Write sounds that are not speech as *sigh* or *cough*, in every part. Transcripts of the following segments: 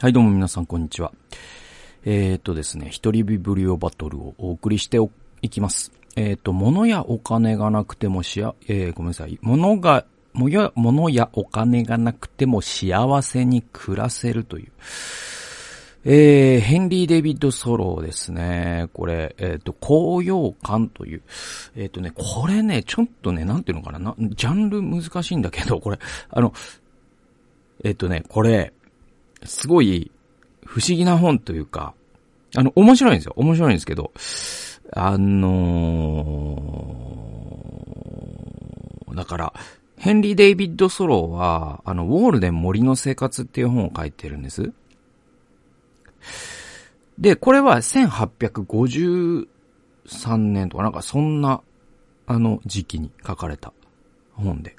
はい、どうも皆さん、こんにちは。えー、っとですね、一人ビブリオバトルをお送りしていきます。えー、っと、物やお金がなくてもしや、えー、ごめんなさい。物が、もや、物やお金がなくても幸せに暮らせるという。えー、ヘンリー・デビッド・ソローですね。これ、えっ、と、興陽館という。えっ、とね、これね、ちょっとね、なんていうのかなな、ジャンル難しいんだけど、これ、あの、えっ、とね、これ、すごい不思議な本というか、あの、面白いんですよ。面白いんですけど、あのー、だから、ヘンリー・デイビッド・ソローは、あの、ウォールデン森の生活っていう本を書いてるんです。で、これは1853年とかなんかそんな、あの時期に書かれた本で。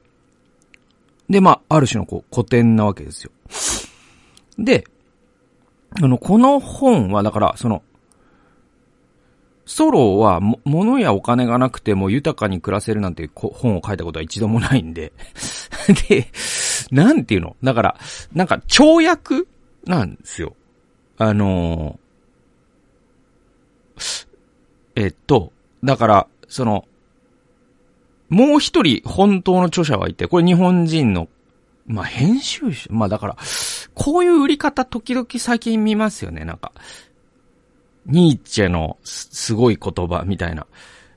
で、まあ、ある種のこう古典なわけですよ。で、あの、この本は、だから、その、ソロは、も、物やお金がなくても豊かに暮らせるなんて本を書いたことは一度もないんで。*laughs* で、なんていうの？だから、なんか、跳躍なんですよ。あのー、えっと、だから、その、もう一人本当の著者はいて、これ日本人のまあ、編集者、まあだから、こういう売り方時々最近見ますよね、なんか。ニーチェのすごい言葉みたいな。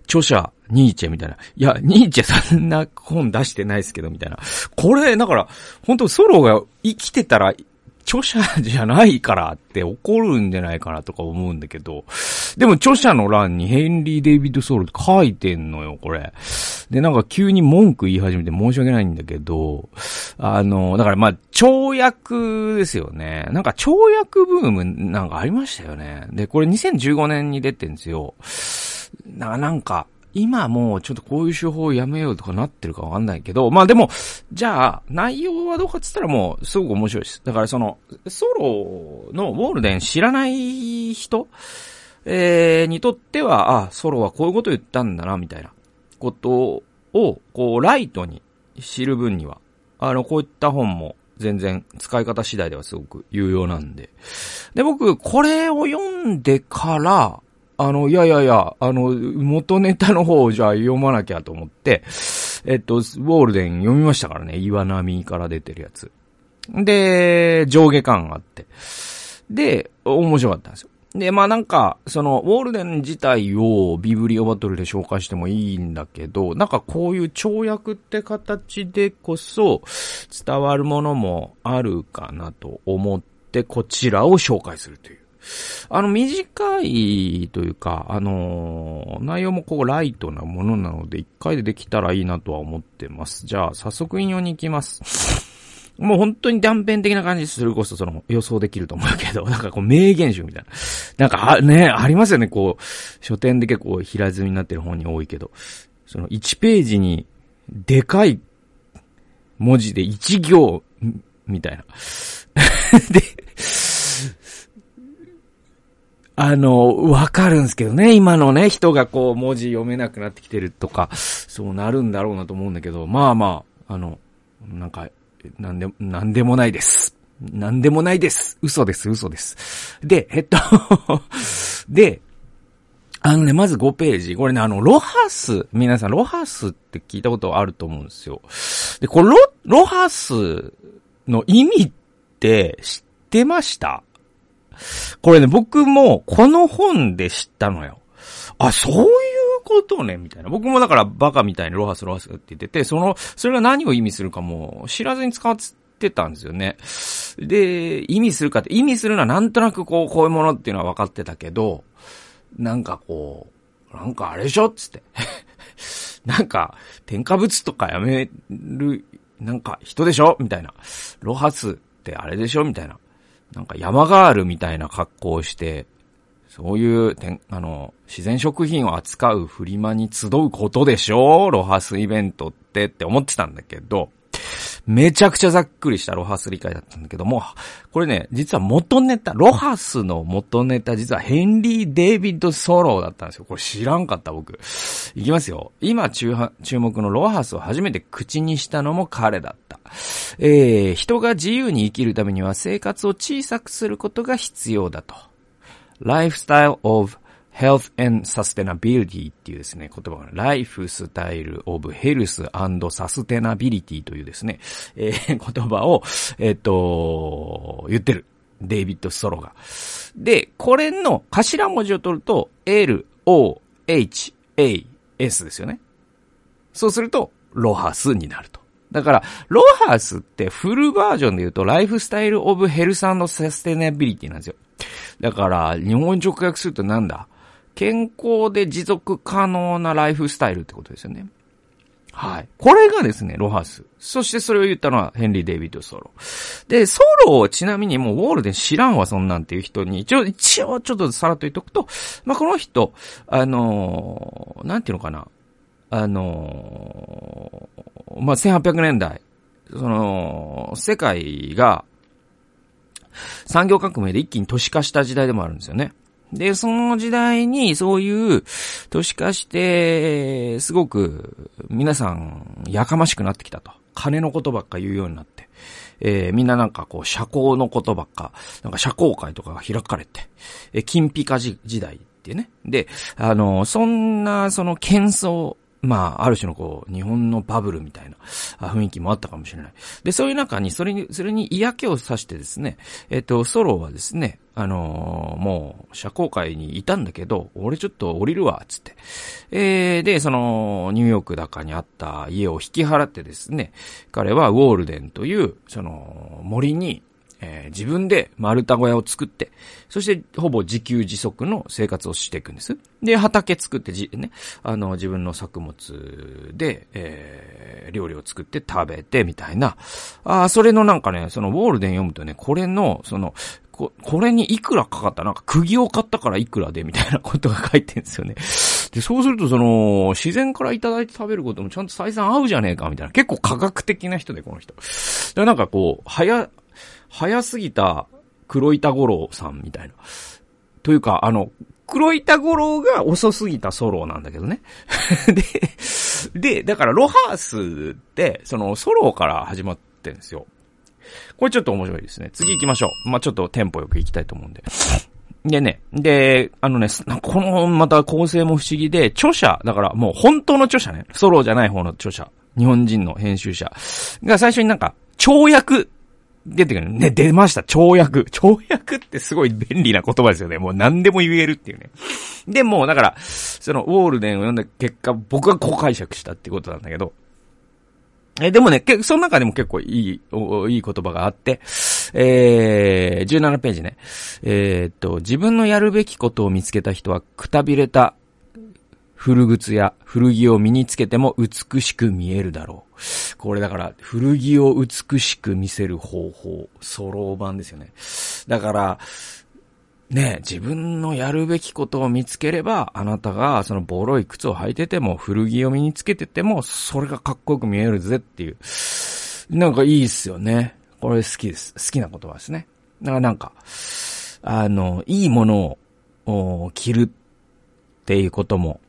著者、ニーチェみたいな。いや、ニーチェそんな本出してないですけど、みたいな。これ、だから、本当ソロが生きてたら著者じゃないからって怒るんじゃないかなとか思うんだけど、でも著者の欄にヘンリー・デイビッド・ソウルって書いてんのよ、これ。で、なんか急に文句言い始めて申し訳ないんだけど、あの、だからまあ、跳躍ですよね。なんか跳躍ブームなんかありましたよね。で、これ2015年に出てんですよ。なんか、今もうちょっとこういう手法をやめようとかなってるかわかんないけど、まあでも、じゃあ、内容はどうかっつったらもう、すごく面白いです。だからその、ソロのウォールデン知らない人、えー、にとっては、あ、ソロはこういうこと言ったんだな、みたいなことを、こう、ライトに知る分には、あの、こういった本も全然使い方次第ではすごく有用なんで。で、僕、これを読んでから、あの、いやいやいや、あの、元ネタの方をじゃあ読まなきゃと思って、えっと、ウォールデン読みましたからね、岩波から出てるやつ。で、上下感があって。で、面白かったんですよ。で、まあなんか、その、ウォールデン自体をビブリオバトルで紹介してもいいんだけど、なんかこういう跳躍って形でこそ伝わるものもあるかなと思ってこちらを紹介するという。あの、短いというか、あのー、内容もこうライトなものなので、一回でできたらいいなとは思ってます。じゃあ、早速引用に行きます。もう本当に断片的な感じするこそその予想できると思うけど、なんかこう名言集みたいな。なんか、あ、ね、ありますよね、こう、書店で結構平積みになってる本に多いけど、その1ページにでかい文字で1行、みたいな。*laughs* で、あの、わかるんですけどね、今のね、人がこう、文字読めなくなってきてるとか、そうなるんだろうなと思うんだけど、まあまあ、あの、なんか、なんで、なんでもないです。なんでもないです。嘘です、嘘です。で、えっと *laughs* で、あのね、まず5ページ。これね、あの、ロハス、皆さん、ロハスって聞いたことあると思うんですよ。で、これロ、ロハスの意味って知ってました？これね、僕もこの本で知ったのよ。あ、そういうことね、みたいな。僕もだからバカみたいにロハスロハスって言ってて、その、それが何を意味するかも知らずに使ってたんですよね。で、意味するかって、意味するのはなんとなくこう、こういうものっていうのは分かってたけど、なんかこう、なんかあれでしょつって。*laughs* なんか、添加物とかやめる、なんか人でしょみたいな。ロハスってあれでしょみたいな。なんか山ガールみたいな格好をして、そういう、あの、自然食品を扱うフリマに集うことでしょロハスイベントってって思ってたんだけど、めちゃくちゃざっくりしたロハス理解だったんだけども、これね、実は元ネタ、ロハスの元ネタ、実はヘンリー・デイビッド・ソローだったんですよ。これ知らんかった僕。いきますよ。今注目のロハスを初めて口にしたのも彼だった。えー、人が自由に生きるためには生活を小さくすることが必要だと。Lifestyle of Health and Sustainability っていうですね、言葉が、 Lifestyle of Health Sustainability というですね、えー、言葉を、えっ、ー、と、言ってる。デイビッド・ソローが。で、これの頭文字を取ると、L, O, H, A, S ですよね。そうすると、ロハスになると。だから、ロハスってフルバージョンで言うと、 Lifestyle of Health Sustainability なんですよ。だから、日本直訳するとなんだ？健康で持続可能なライフスタイルってことですよね。はい。これがですね、ロハス。そしてそれを言ったのはヘンリー・デイビッド・ソロ。で、ソロをちなみにもうウォールデン知らんわ、そんなんっていう人に、一応、一応ちょっとさらっと言っとくと、まあ、この人、あのー、なんていうのかな。あのー、まあ、1800年代、その、世界が、産業革命で一気に都市化した時代でもあるんですよね。で、その時代にそういう都市化して、すごく皆さんやかましくなってきたと。金のことばっか言うようになって。えー、みんななんかこう、社交のことばっか、なんか社交会とかが開かれて、えー、金ピカ時代ってね。で、あの、そんな、その、喧騒、まあ、ある種のこう、日本のバブルみたいな雰囲気もあったかもしれない。で、そういう中に、それに、それに嫌気をさしてですね、えっと、ソロはですね、あのー、もう、社交界にいたんだけど、俺ちょっと降りるわ、つって。えー、で、その、ニューヨークだかにあった家を引き払ってですね、彼はウォールデンという、その、森に、えー、自分で丸太小屋を作って、そしてほぼ自給自足の生活をしていくんです。で、畑作ってじ、ね、あの、自分の作物で、えー、料理を作って食べて、みたいな。あそれのなんかね、そのウォールデン読むとね、これの、その、こ、これにいくらかかったなんか釘を買ったからいくらでみたいな *laughs* ことが書いてるんですよね。で、そうするとその、自然からいただいて食べることもちゃんと採算合うじゃねえかみたいな。結構科学的な人で、この人。で、なんかこう、早、早すぎた黒板五郎さんみたいな。というか、あの、黒板五郎が遅すぎたソロなんだけどね。*laughs* で、で、だからロハースって、そのソロから始まってんですよ。これちょっと面白いですね。次行きましょう。まあ、ちょっとテンポよく行きたいと思うんで。でね、で、あのね、このまた構成も不思議で、著者、だからもう本当の著者ね、ソロじゃない方の著者、日本人の編集者が最初になんか、跳躍出てくる。ね、出ました。跳躍。*laughs* 跳躍ってすごい便利な言葉ですよね。もう何でも言えるっていうね。でも、だから、その、ウォールデンを読んだ結果、僕がこう解釈したってことなんだけど、え、でもね、けその中でも結構いい、いい言葉があって、えー、17ページね。えー、っと、自分のやるべきことを見つけた人は、くたびれた古靴や古着を身につけても美しく見えるだろう。これだから、古着を美しく見せる方法、ソロ版ですよね。だから、ね、自分のやるべきことを見つければ、あなたがそのボロい靴を履いてても、古着を身につけてても、それがかっこよく見えるぜっていう。なんかいいっすよね。これ好きです。好きな言葉ですね。だからなんか、あの、いいものを着るっていうことも、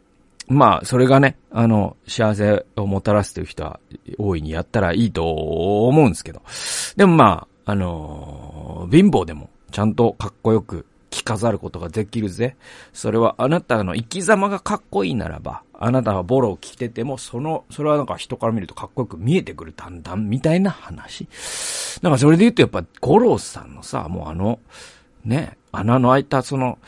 まあ、それがね、あの、幸せをもたらすという人は大いにやったらいいと思うんですけど。でもまあ、あの貧乏でもちゃんとかっこよく着飾ることができるぜ。それはあなたの生き様がかっこいいならば、あなたはボロを着てても、その、それはなんか人から見るとかっこよく見えてくるだんだんみたいな話。なんかそれで言うとやっぱ五郎さんのさ、もうあの、ね、穴の開いたその、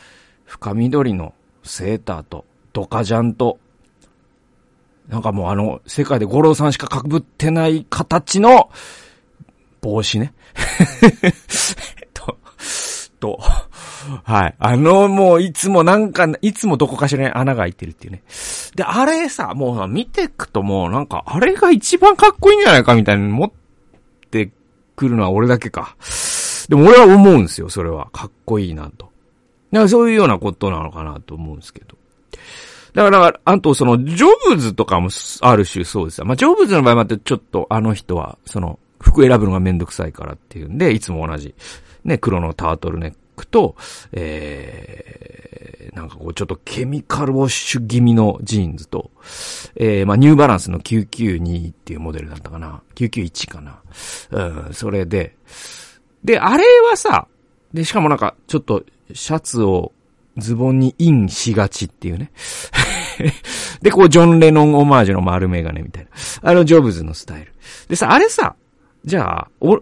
深緑のセーターと、ドカジャンと、なんかもうあの、世界で五郎さんしか被ってない形の、帽子ね。*laughs* と、と、はい。あの、もういつもなんか、いつもどこかしらに穴が開いてるっていうね。で、あれさ、もう見てくともうなんか、あれが一番かっこいいんじゃないかみたいに持ってくるのは俺だけか。でも俺は思うんですよ、それは。かっこいいなと。だかそういうようなことなのかなと思うんですけど。だから、あとその、ジョブズとかもある種そうですよ。まあ、ジョブズの場合またちょっとあの人は、その、服選ぶのがめんどくさいからっていうんで、いつも同じ、ね、黒のタートルネックと、えー、なんかこうちょっとケミカルウォッシュ気味のジーンズと、えー、まあニューバランスの992っていうモデルだったかな。991かな。うん、それで、で、あれはさ、で、しかもなんか、ちょっと、シャツをズボンにインしがちっていうね。*laughs* で、こう、ジョン・レノンオマージュの丸メガネみたいな。あの、ジョブズのスタイル。でさ、あれさ、じゃあ、お、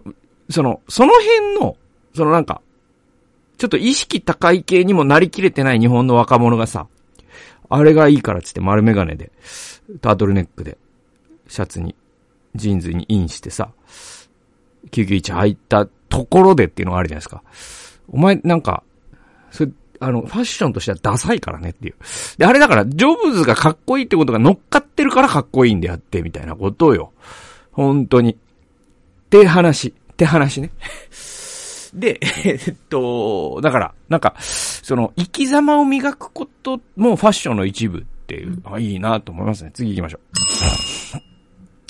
その、その辺の、そのなんか、ちょっと意識高い系にもなりきれてない日本の若者がさ、あれがいいからつって丸メガネで、タートルネックで、シャツに、ジーンズにインしてさ、991履いたところでっていうのがあるじゃないですか。お前なんか、それ、あの、ファッションとしてはダサいからねっていう。で、あれだから、ジョブズがかっこいいってことが乗っかってるからかっこいいんであって、みたいなことよ。本当に。って話。って話ね。*laughs* で、えっと、だから、なんか、その、生き様を磨くこともファッションの一部っていう、あいいなと思いますね。次行きましょ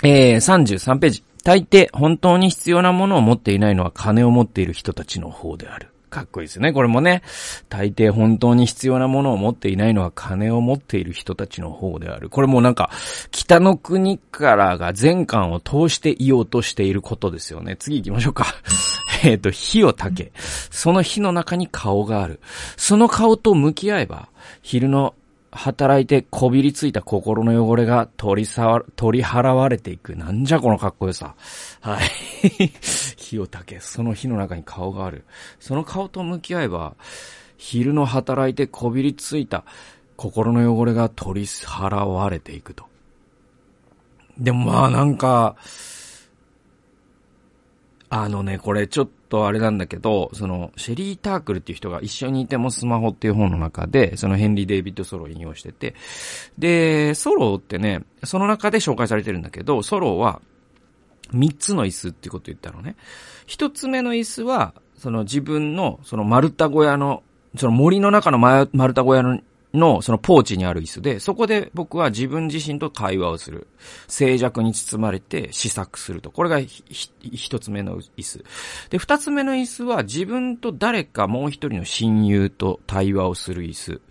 う。えー、33ページ。大抵、本当に必要なものを持っていないのは金を持っている人たちの方である。かっこいいですね。これもね。大抵本当に必要なものを持っていないのは金を持っている人たちの方である。これもなんか、北の国からが全巻を通していようとしていることですよね。次行きましょうか。*laughs* えっと、火を焚け。その火の中に顔がある。その顔と向き合えば、昼の働いてこびりついた心の汚れが取りさわ、取り払われていく。なんじゃこのかっこよさ。はい。*laughs* 火を焚け。その火の中に顔がある。その顔と向き合えば、昼の働いてこびりついた心の汚れが取り払われていくと。でもまあなんか、あのね、これちょっとあれなんだけど、その、シェリー・タークルっていう人が一緒にいてもスマホっていう本の中で、そのヘンリー・デイビッド・ソロを引用してて、で、ソロってね、その中で紹介されてるんだけど、ソロは、三つの椅子っていうこと言ったのね。一つ目の椅子は、その自分の、その丸太小屋の、その森の中の丸太小屋のの、そのポーチにある椅子で、そこで僕は自分自身と会話をする。静寂に包まれて試作すると。これが一つ目の椅子。で、二つ目の椅子は自分と誰かもう一人の親友と対話をする椅子。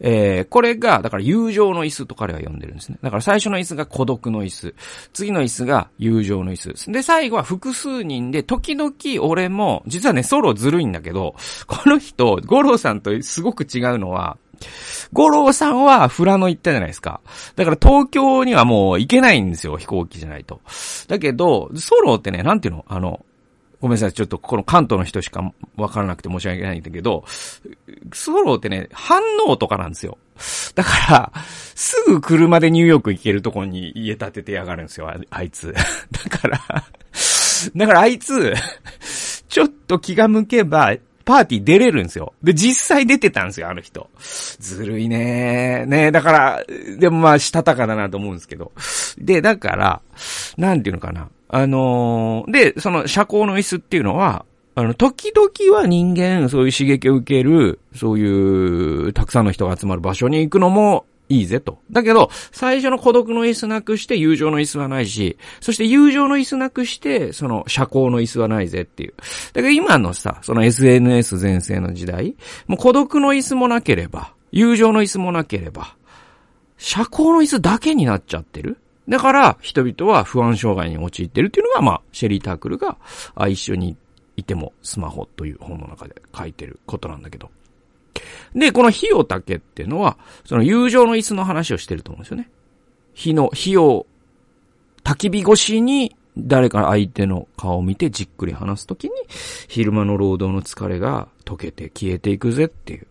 えー、これが、だから友情の椅子と彼は呼んでるんですね。だから最初の椅子が孤独の椅子。次の椅子が友情の椅子。で、最後は複数人で、時々俺も、実はね、ソロずるいんだけど、この人、五郎さんとすごく違うのは、五郎さんはフラノ行ったじゃないですか。だから東京にはもう行けないんですよ、飛行機じゃないと。だけど、ソロってね、なんていうの？あの、ごめんなさい、ちょっとこの関東の人しかわからなくて申し訳ないんだけど、ソロってね、反応とかなんですよ。だから、すぐ車でニューヨーク行けるとこに家建ててやがるんですよ、あいつ。だから、だからあいつ、ちょっと気が向けば、パーティー出れるんですよ。で、実際出てたんですよ、あの人。ずるいねねだから、でもまあ、したたかだなと思うんですけど。で、だから、なんていうのかな。あのー、で、その社交の椅子っていうのは、あの、時々は人間、そういう刺激を受ける、そういう、たくさんの人が集まる場所に行くのもいいぜと。だけど、最初の孤独の椅子なくして友情の椅子はないし、そして友情の椅子なくして、その社交の椅子はないぜっていう。だけど今のさ、その SNS 全盛の時代、もう孤独の椅子もなければ、友情の椅子もなければ、社交の椅子だけになっちゃってる。だから、人々は不安障害に陥ってるっていうのが、まあ、シェリー・タークルが、あ一緒にいてもスマホという本の中で書いてることなんだけど。で、この火を焚けっていうのは、その友情の椅子の話をしてると思うんですよね。火の、火を、焚き火越しに誰か相手の顔を見てじっくり話すときに、昼間の労働の疲れが溶けて消えていくぜっていう。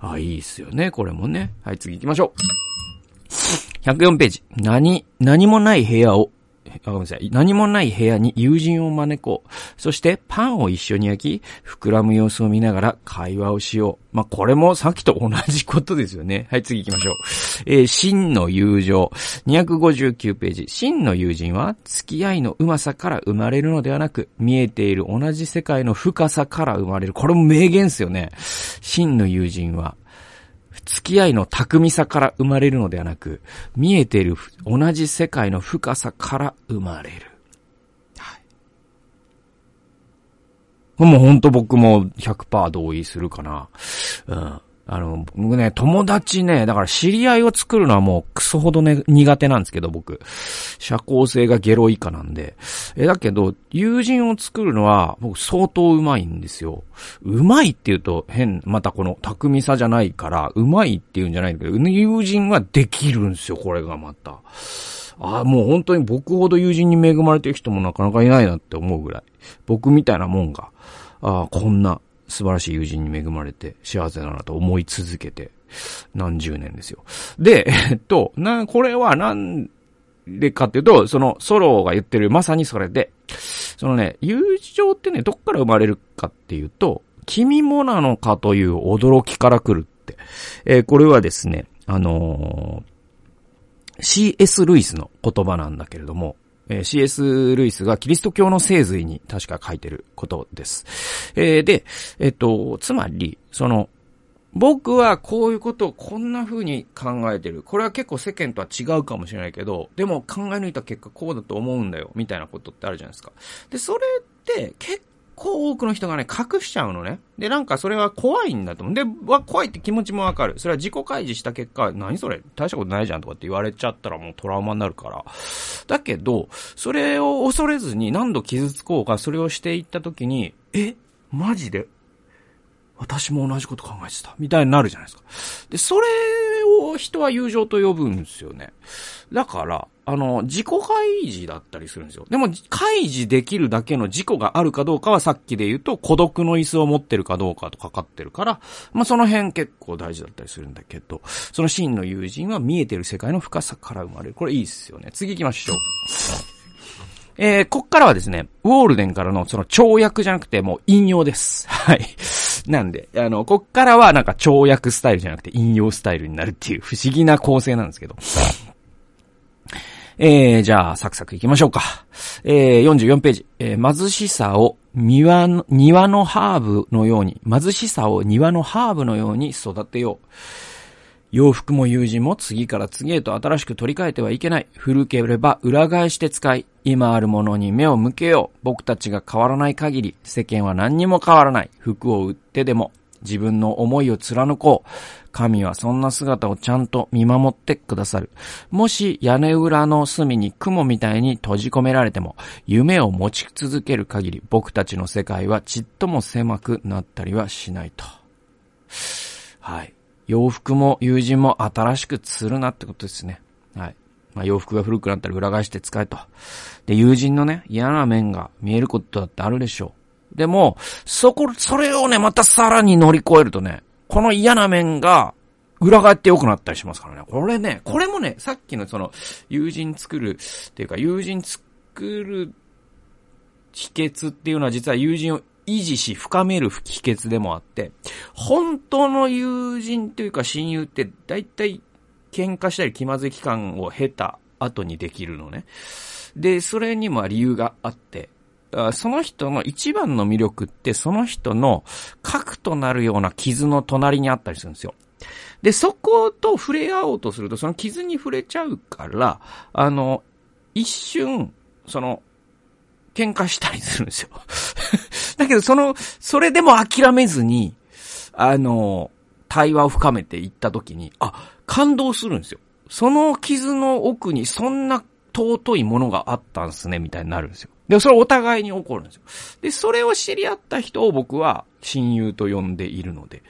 あ、いいっすよね、これもね。はい、次行きましょう。104ページ。何、何もない部屋を、ごめんなさい。何もない部屋に友人を招こう。そしてパンを一緒に焼き、膨らむ様子を見ながら会話をしよう。まあ、これもさっきと同じことですよね。はい、次行きましょう。えー、真の友情。259ページ。真の友人は、付き合いのうまさから生まれるのではなく、見えている同じ世界の深さから生まれる。これも名言ですよね。真の友人は、付き合いの巧みさから生まれるのではなく、見えている同じ世界の深さから生まれる。はい。もうほんと僕も100%同意するかな。うん。あの、僕ね、友達ね、だから知り合いを作るのはもうクソほどね、苦手なんですけど、僕。社交性がゲロ以下なんで。え、だけど、友人を作るのは、僕相当うまいんですよ。うまいって言うと変、またこの巧みさじゃないから、うまいって言うんじゃないんだけど、友人はできるんですよ、これがまた。ああ、もう本当に僕ほど友人に恵まれてる人もなかなかいないなって思うぐらい。僕みたいなもんが、ああ、こんな素晴らしい友人に恵まれて幸せだなと思い続けて何十年ですよ。で、えっと、な、これはなんでかっていうと、そのソロが言ってるまさにそれで、そのね、友情ってね、どっから生まれるかっていうと、君もなのかという驚きから来るって。えー、これはですね、あのー、C.S. ルイスの言葉なんだけれども、えー、C.S. ルイスがキリスト教の聖髄に確か書いてることです。えー、で、えっと、つまり、その、僕はこういうことをこんな風に考えてる。これは結構世間とは違うかもしれないけど、でも考え抜いた結果こうだと思うんだよ、みたいなことってあるじゃないですか。で、それって結構多くの人がね、隠しちゃうのね。で、なんかそれは怖いんだと思う。で、わ、怖いって気持ちもわかる。それは自己開示した結果、何それ？大したことないじゃんとかって言われちゃったらもうトラウマになるから。だけど、それを恐れずに何度傷つこうか、それをしていった時に、え？マジで？私も同じこと考えてた。みたいになるじゃないですか。で、それを人は友情と呼ぶんですよね。だから、あの、自己開示だったりするんですよ。でも、開示できるだけの自己があるかどうかはさっきで言うと、孤独の椅子を持ってるかどうかとかかってるから、まあ、その辺結構大事だったりするんだけど、その真の友人は見えてる世界の深さから生まれる。これいいっすよね。次行きましょう。えー、こっからはですね、ウォールデンからのその跳躍じゃなくてもう引用です。はい。なんで、あの、こっからはなんか跳躍スタイルじゃなくて引用スタイルになるっていう不思議な構成なんですけど。えー、じゃあ、サクサク行きましょうか。えー、44ページ。えー、貧しさを庭の、庭のハーブのように、貧しさを庭のハーブのように育てよう。洋服も友人も次から次へと新しく取り替えてはいけない。古ければ裏返して使い、今あるものに目を向けよう。僕たちが変わらない限り、世間は何にも変わらない。服を売ってでも、自分の思いを貫こう。神はそんな姿をちゃんと見守ってくださる。もし屋根裏の隅に雲みたいに閉じ込められても、夢を持ち続ける限り僕たちの世界はちっとも狭くなったりはしないと。はい。洋服も友人も新しく釣るなってことですね。はい。まあ、洋服が古くなったら裏返して使えと。で、友人のね、嫌な面が見えることだってあるでしょう。でも、そこ、それをね、またさらに乗り越えるとね、この嫌な面が、裏返って良くなったりしますからね。これね、これもね、さっきのその、友人作る、っていうか、友人作る秘訣っていうのは実は友人を維持し深める秘訣でもあって、本当の友人というか親友って大体喧嘩したり気まずい期間を経た後にできるのね。で、それにも理由があって、その人の一番の魅力ってその人の核となるような傷の隣にあったりするんですよ。で、そこと触れ合おうとするとその傷に触れちゃうから、あの、一瞬、その、喧嘩したりするんですよ。だけど、その、それでも諦めずに、あの、対話を深めていったときに、あ、感動するんですよ。その傷の奥にそんな尊いものがあったんすね、みたいになるんですよ。で、それお互いに起こるんですよ。で、それを知り合った人を僕は親友と呼んでいるので。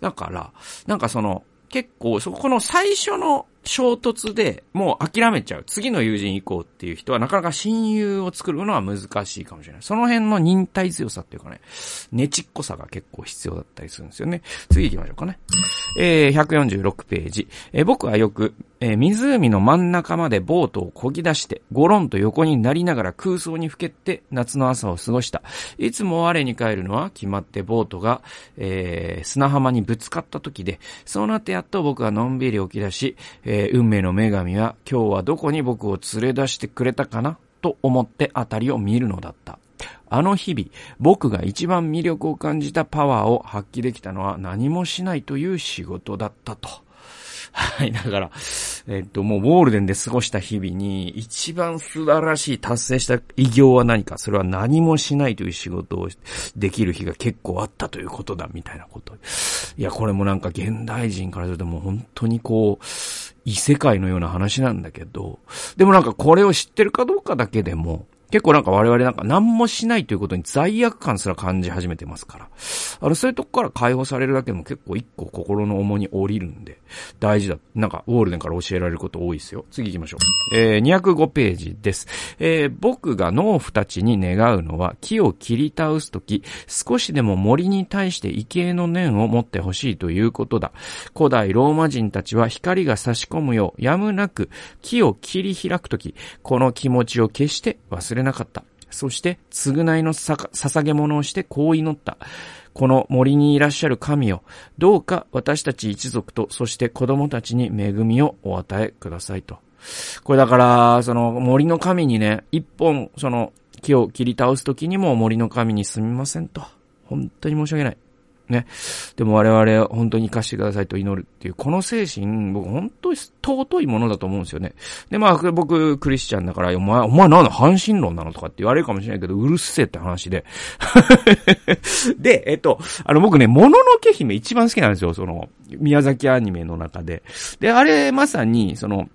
だから、なんかその、結構、そこの最初の衝突でもう諦めちゃう。次の友人行こうっていう人はなかなか親友を作るのは難しいかもしれない。その辺の忍耐強さっていうかね、ねちっこさが結構必要だったりするんですよね。次行きましょうかね。えー、146ページ。えー、僕はよく、えー、湖の真ん中までボートを漕ぎ出して、ゴロンと横になりながら空想にふけって夏の朝を過ごした。いつも我に帰るのは決まってボートが、えー、砂浜にぶつかった時で、そうなってやっと僕はのんびり起き出し、え、え運命の女神は今日はどこに僕を連れ出してくれたかな？と思ってあたりを見るのだった。あの日々、僕が一番魅力を感じたパワーを発揮できたのは何もしないという仕事だったと。はい、だから、えっと、もうゴールデンで過ごした日々に、一番素晴らしい達成した偉業は何か、それは何もしないという仕事をできる日が結構あったということだ、みたいなこと。いや、これもなんか現代人からするともう本当にこう、異世界のような話なんだけど、でもなんかこれを知ってるかどうかだけでも、結構なんか我々なんか何もしないということに罪悪感すら感じ始めてますから。あの、そういうとこから解放されるだけでも結構一個心の重に降りるんで、大事だ。なんか、ウォールデンから教えられること多いですよ。次行きましょう。えー、205ページです。えー、僕が農夫たちに願うのは、木を切り倒すとき、少しでも森に対して畏敬の念を持ってほしいということだ。古代ローマ人たちは光が差し込むよう、やむなく木を切り開くとき、この気持ちを決して忘れれなかった。そして、償いの捧げ物をしてこう祈った。この森にいらっしゃる神よ、どうか私たち一族と、そして子供たちに恵みをお与えくださいと。これだから、その森の神にね、一本、その木を切り倒すときにも森の神にすみませんと。本当に申し訳ない。ね。でも我々本当に生かしてくださいと祈るっていう、この精神、僕本当に尊いものだと思うんですよね。で、まあ僕クリスチャンだから、お前、お前なんだ、半神論なのとかって言われるかもしれないけど、うるせえって話で。*laughs* で、えっと、あの僕ね、もののけ姫一番好きなんですよ、その、宮崎アニメの中で。で、あれまさに、その、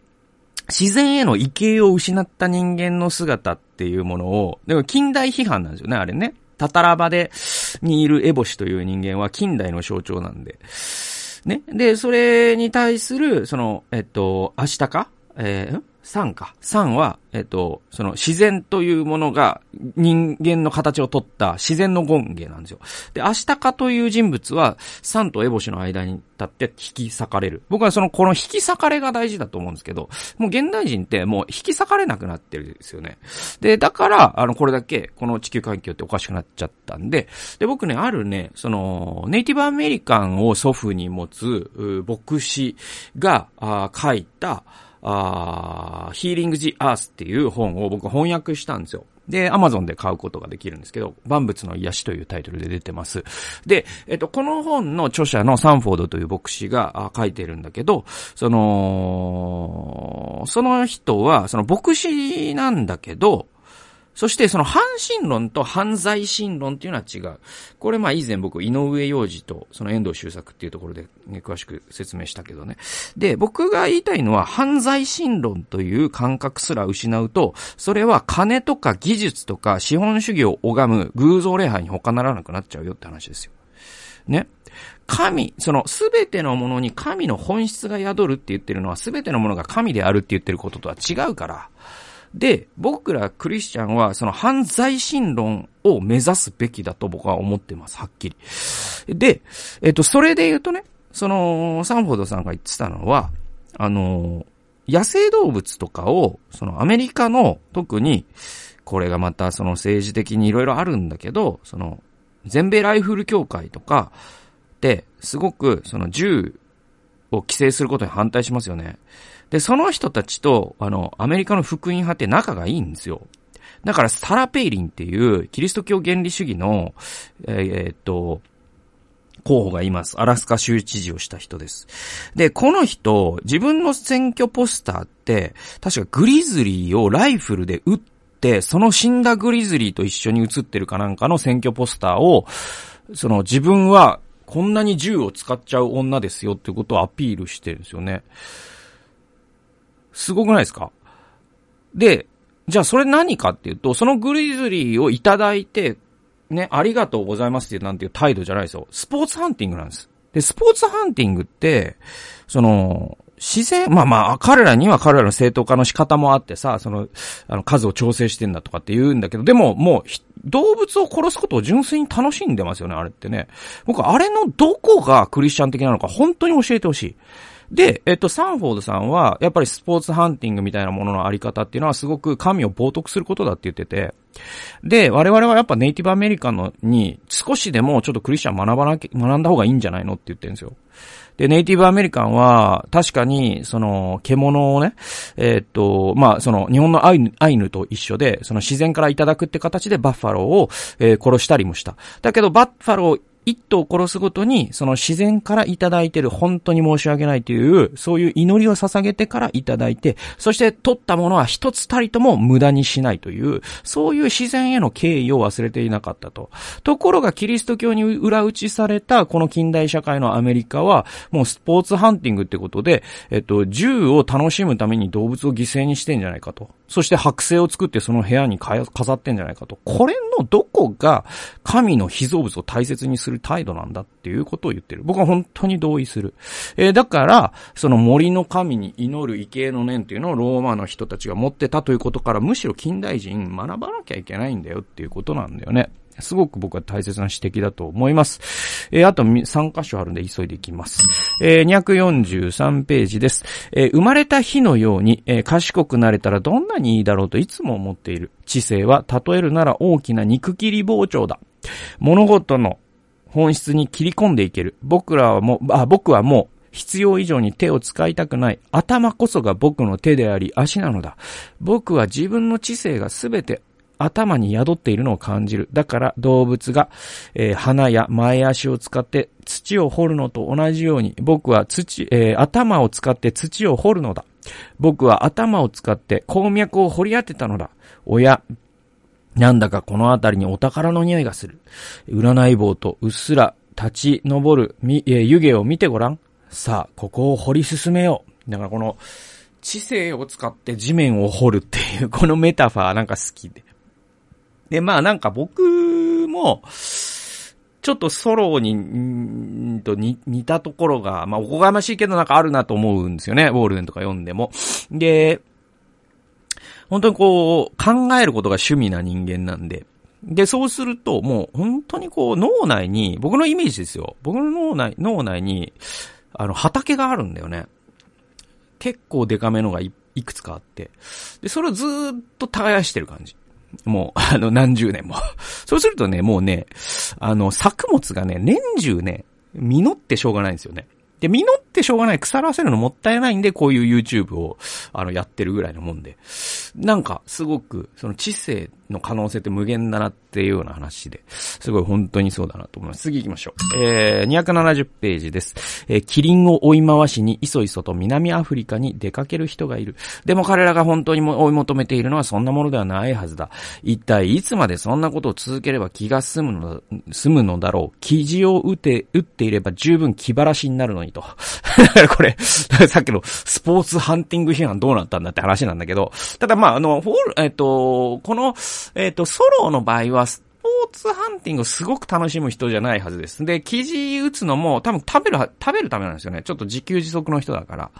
自然への畏敬を失った人間の姿っていうものを、でも近代批判なんですよね、あれね。タタラバで、にいるエボシという人間は近代の象徴なんで。ね。で、それに対する、その、えっと、明日かえー、3か。3は、えっと、その自然というものが人間の形をとった自然の権芸なんですよ。で、アシタカという人物は3とエボシの間に立って引き裂かれる。僕はその、この引き裂かれが大事だと思うんですけど、もう現代人ってもう引き裂かれなくなってるんですよね。で、だから、あの、これだけこの地球環境っておかしくなっちゃったんで、で、僕ね、あるね、その、ネイティブアメリカンを祖父に持つ、牧師が、書いた、あヒーリング・ジ・アースっていう本を僕翻訳したんですよ。で、アマゾンで買うことができるんですけど、万物の癒しというタイトルで出てます。で、えっと、この本の著者のサンフォードという牧師が書いてるんだけど、その、その人は、その牧師なんだけど、そしてその反神論と犯罪神論っていうのは違う。これまあ以前僕、井上洋二とその遠藤周作っていうところで、ね、詳しく説明したけどね。で、僕が言いたいのは犯罪神論という感覚すら失うと、それは金とか技術とか資本主義を拝む偶像礼拝に他ならなくなっちゃうよって話ですよ。ね。神、そのすべてのものに神の本質が宿るって言ってるのはすべてのものが神であるって言ってることとは違うから、で、僕らクリスチャンはその犯罪心論を目指すべきだと僕は思ってます、はっきり。で、えっと、それで言うとね、その、サンフォードさんが言ってたのは、あの、野生動物とかを、そのアメリカの特に、これがまたその政治的にいろいろあるんだけど、その、全米ライフル協会とかで、すごくその銃を規制することに反対しますよね。で、その人たちと、あの、アメリカの福音派って仲がいいんですよ。だから、サラ・ペイリンっていう、キリスト教原理主義の、えー、えー、っと、候補がいます。アラスカ州知事をした人です。で、この人、自分の選挙ポスターって、確かグリズリーをライフルで撃って、その死んだグリズリーと一緒に写ってるかなんかの選挙ポスターを、その自分はこんなに銃を使っちゃう女ですよってことをアピールしてるんですよね。すごくないですか？で、じゃあそれ何かっていうと、そのグリズリーをいただいて、ね、ありがとうございますっていうなんていう態度じゃないですよ。スポーツハンティングなんです。で、スポーツハンティングって、その、自然、まあまあ、彼らには彼らの正当化の仕方もあってさ、その、あの、数を調整してんだとかって言うんだけど、でももう、動物を殺すことを純粋に楽しんでますよね、あれってね。僕、あれのどこがクリスチャン的なのか本当に教えてほしい。で、えっと、サンフォードさんは、やっぱりスポーツハンティングみたいなもののあり方っていうのはすごく神を冒涜することだって言ってて、で、我々はやっぱネイティブアメリカンのに少しでもちょっとクリスチャン学ばなきゃ、学んだ方がいいんじゃないのって言ってるんですよ。で、ネイティブアメリカンは、確かに、その、獣をね、えー、っと、まあ、その、日本のアイヌアイヌと一緒で、その自然からいただくって形でバッファローを、えー、殺したりもした。だけど、バッファロー一頭殺すごとに、その自然からいただいてる本当に申し訳ないという、そういう祈りを捧げてからいただいて、そして取ったものは一つたりとも無駄にしないという、そういう自然への敬意を忘れていなかったと。ところがキリスト教に裏打ちされたこの近代社会のアメリカは、もうスポーツハンティングってことで、えっと、銃を楽しむために動物を犠牲にしてんじゃないかと。そして剥製を作ってその部屋に飾ってんじゃないかと。これのどこが神の被造物を大切にする態度なんだっていうことを言ってる。僕は本当に同意する。えー、だから、その森の神に祈る畏敬の念っていうのをローマの人たちが持ってたということから、むしろ近代人学ばなきゃいけないんだよっていうことなんだよね。すごく僕は大切な指摘だと思います。えー、あと3箇所あるんで急いでいきます。えー、243ページです。えー、生まれた日のように、えー、賢くなれたらどんなにいいだろうといつも思っている。知性は例えるなら大きな肉切り包丁だ。物事の本質に切り込んでいける。僕らはもう、あ、僕はもう、必要以上に手を使いたくない。頭こそが僕の手であり足なのだ。僕は自分の知性がすべて頭に宿っているのを感じる。だから動物が、えー、鼻や前足を使って土を掘るのと同じように、僕は土、えー、頭を使って土を掘るのだ。僕は頭を使って鉱脈を掘り当てたのだ。おや、なんだかこの辺りにお宝の匂いがする。占い棒とうっすら立ち上る、み、えー、湯気を見てごらん。さあ、ここを掘り進めよう。だからこの、知性を使って地面を掘るっていう、このメタファーなんか好きで。で、まあなんか僕も、ちょっとソロに、んと似たところが、まあおこがましいけどなんかあるなと思うんですよね。ウォールデンとか読んでも。で、本当にこう、考えることが趣味な人間なんで。で、そうすると、もう本当にこう、脳内に、僕のイメージですよ。僕の脳内、脳内に、あの、畑があるんだよね。結構デカめのがいくつかあって。で、それをずっと耕してる感じ。もう、あの、何十年も。*laughs* そうするとね、もうね、あの、作物がね、年中ね、実ってしょうがないんですよね。で、実っってしょうがない、腐らせるのもったいないんで、こういう YouTube を、あの、やってるぐらいのもんで。なんか、すごく、その知性の可能性って無限だなっていうような話で、すごい本当にそうだなと思います。次行きましょう。えー、270ページです。えー、キリンを追い回しに、いそいそと南アフリカに出かける人がいる。でも彼らが本当に追い求めているのはそんなものではないはずだ。一体いつまでそんなことを続ければ気が済むのだ、済むのだろう。記事を打て、打っていれば十分気晴らしになるのにと。*laughs* だからこれ、*laughs* さっきのスポーツハンティング批判どうなったんだって話なんだけど、ただまあ、あの、フォール、えっと、この、えっと、ソロの場合は、スポーツハンティングをすごく楽しむ人じゃないはずです。で、記事打つのも多分食べる、食べるためなんですよね。ちょっと自給自足の人だから。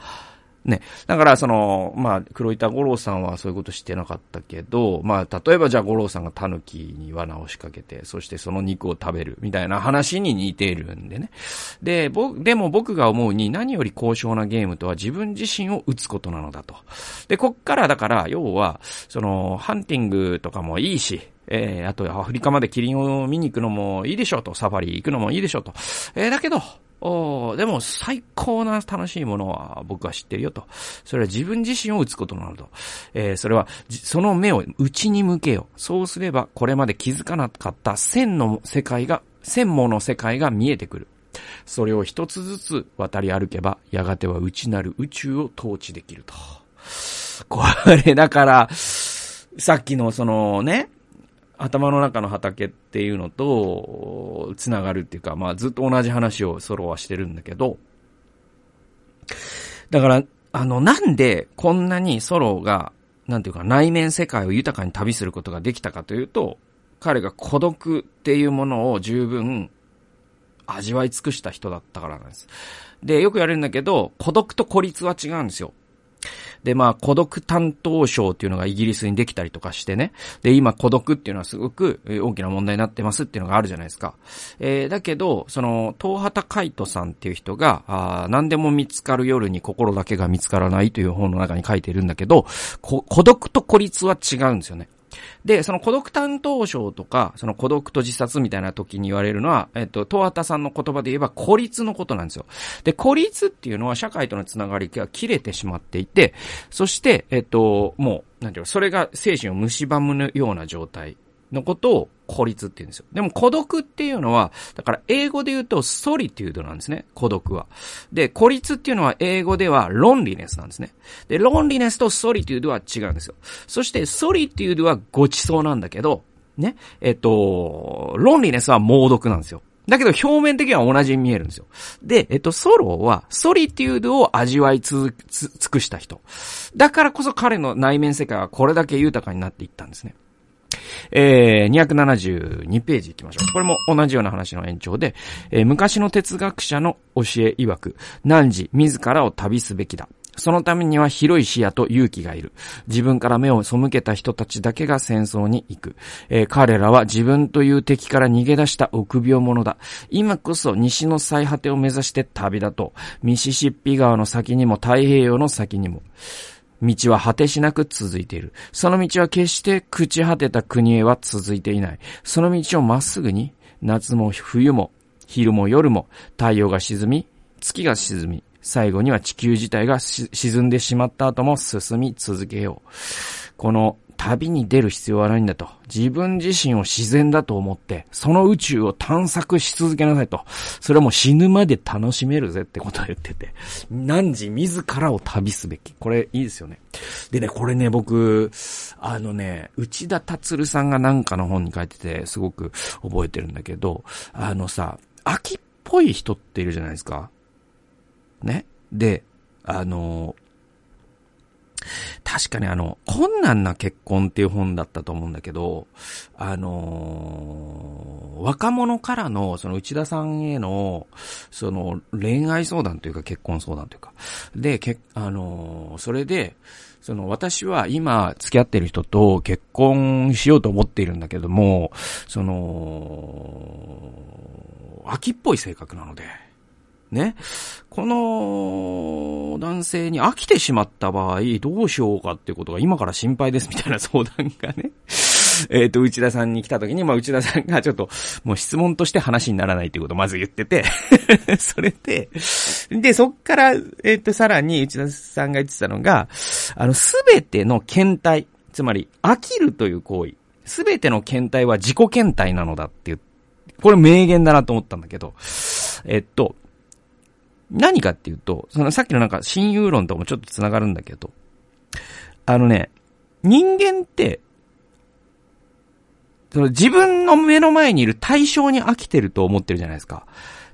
ね。だから、その、まあ、黒板五郎さんはそういうことしてなかったけど、まあ、例えばじゃあ五郎さんが狸に罠を仕掛けて、そしてその肉を食べる、みたいな話に似ているんでね。で、ぼ、でも僕が思うに何より高尚なゲームとは自分自身を打つことなのだと。で、こっからだから、要は、その、ハンティングとかもいいし、えー、あとアフリカまでキリンを見に行くのもいいでしょうと、サファリ行くのもいいでしょうと。えー、だけど、おでも最高な楽しいものは僕は知ってるよと。それは自分自身を打つことなのと。えー、それは、その目を内に向けよ。そうすれば、これまで気づかなかった千の世界が、千もの世界が見えてくる。それを一つずつ渡り歩けば、やがては内なる宇宙を統治できると。これ、だから、さっきのそのね、頭の中の畑っていうのと、つながるっていうか、まあずっと同じ話をソロはしてるんだけど、だから、あの、なんでこんなにソロが、なんていうか内面世界を豊かに旅することができたかというと、彼が孤独っていうものを十分味わい尽くした人だったからなんです。で、よく言われるんだけど、孤独と孤立は違うんですよ。で、まあ、孤独担当省っていうのがイギリスにできたりとかしてね。で、今、孤独っていうのはすごく大きな問題になってますっていうのがあるじゃないですか。えー、だけど、その、東畑海人さんっていう人が、あ何でも見つかる夜に心だけが見つからないという本の中に書いているんだけど、孤独と孤立は違うんですよね。で、その孤独担当省とか、その孤独と自殺みたいな時に言われるのは、えっと、東畑さんの言葉で言えば孤立のことなんですよ。で、孤立っていうのは社会とのつながりが切れてしまっていて、そして、えっと、もう、なんていうか、それが精神を蝕むような状態のことを孤立って言うんですよ。でも孤独っていうのは、だから英語で言うとソリテュードなんですね。孤独は。で、孤立っていうのは英語ではロンリネスなんですね。で、ロンリネスとソリテュードは違うんですよ。そしてソリテュードはごちそうなんだけど、ね。えっと、ロンリネスは猛毒なんですよ。だけど表面的には同じに見えるんですよ。で、えっと、ソロはソリテュードを味わいつ、つ、尽くした人。だからこそ彼の内面世界はこれだけ豊かになっていったんですね。えー、272ページ行きましょう。これも同じような話の延長で、えー、昔の哲学者の教え曰く、汝自らを旅すべきだ。そのためには広い視野と勇気がいる。自分から目を背けた人たちだけが戦争に行く。えー、彼らは自分という敵から逃げ出した臆病者だ。今こそ西の最果てを目指して旅立と。ミシシッピ川の先にも太平洋の先にも。道は果てしなく続いている。その道は決して朽ち果てた国へは続いていない。その道をまっすぐに、夏も冬も、昼も夜も、太陽が沈み、月が沈み、最後には地球自体が沈んでしまった後も進み続けよう。この旅に出る必要はないんだと。自分自身を自然だと思って、その宇宙を探索し続けなさいと。それはもう死ぬまで楽しめるぜってことを言ってて。何時自らを旅すべき。これいいですよね。でね、これね、僕、あのね、内田達さんがなんかの本に書いてて、すごく覚えてるんだけど、あのさ、秋っぽい人っているじゃないですか。ね？で、あの、確かにあの、困難な結婚っていう本だったと思うんだけど、あのー、若者からの、その内田さんへの、その恋愛相談というか結婚相談というか、で、け、あのー、それで、その私は今付き合ってる人と結婚しようと思っているんだけども、その、秋っぽい性格なので、ね。この男性に飽きてしまった場合、どうしようかっていうことが今から心配ですみたいな相談がね。*laughs* えっ、と、内田さんに来た時に、まあ、内田さんがちょっと、もう質問として話にならないっていうことをまず言ってて *laughs* それで、で、そっから、えっ、ー、と、さらに内田さんが言ってたのが、あの、すべての検体、つまり、飽きるという行為、すべての検体は自己検体なのだっていう、これ名言だなと思ったんだけど、えっと、何かっていうと、そのさっきのなんか親友論ともちょっと繋がるんだけど、あのね、人間って、その自分の目の前にいる対象に飽きてると思ってるじゃないですか。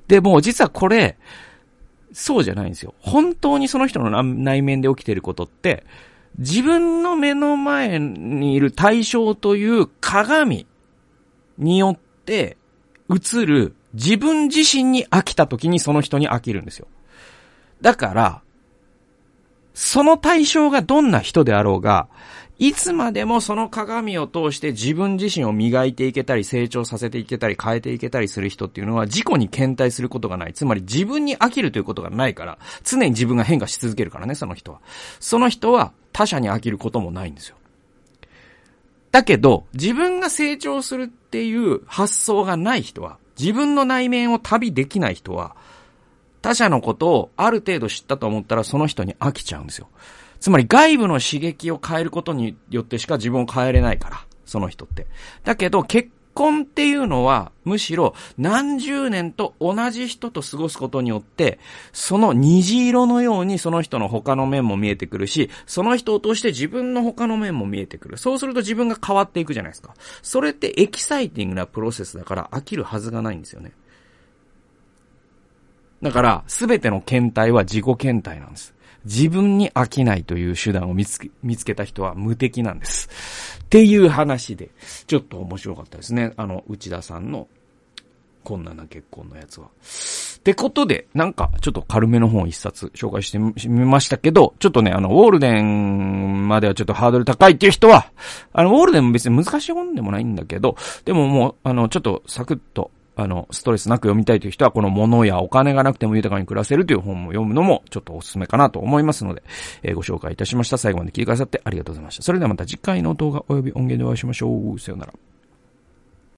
で、も実はこれ、そうじゃないんですよ。本当にその人の内面で起きてることって、自分の目の前にいる対象という鏡によって映る自分自身に飽きた時にその人に飽きるんですよ。だから、その対象がどんな人であろうが、いつまでもその鏡を通して自分自身を磨いていけたり、成長させていけたり、変えていけたりする人っていうのは自己に検体することがない。つまり自分に飽きるということがないから、常に自分が変化し続けるからね、その人は。その人は他者に飽きることもないんですよ。だけど、自分が成長するっていう発想がない人は、自分の内面を旅できない人は、他者のことをある程度知ったと思ったらその人に飽きちゃうんですよ。つまり外部の刺激を変えることによってしか自分を変えれないから、その人って。だけど結婚っていうのは、むしろ何十年と同じ人と過ごすことによって、その虹色のようにその人の他の面も見えてくるし、その人を通して自分の他の面も見えてくる。そうすると自分が変わっていくじゃないですか。それってエキサイティングなプロセスだから飽きるはずがないんですよね。だから、すべての検体は自己検体なんです。自分に飽きないという手段を見つけ、見つけた人は無敵なんです。っていう話で、ちょっと面白かったですね。あの、内田さんの、こんなな結婚のやつは。ってことで、なんか、ちょっと軽めの本一冊紹介してみましたけど、ちょっとね、あの、ウォールデンまではちょっとハードル高いっていう人は、あの、ウォールデンも別に難しい本でもないんだけど、でももう、あの、ちょっとサクッとあの、ストレスなく読みたいという人は、この物やお金がなくても豊かに暮らせるという本も読むのも、ちょっとおすすめかなと思いますので、えー、ご紹介いたしました。最後まで聞いてくださってありがとうございました。それではまた次回の動画及び音源でお会いしましょう。さよなら。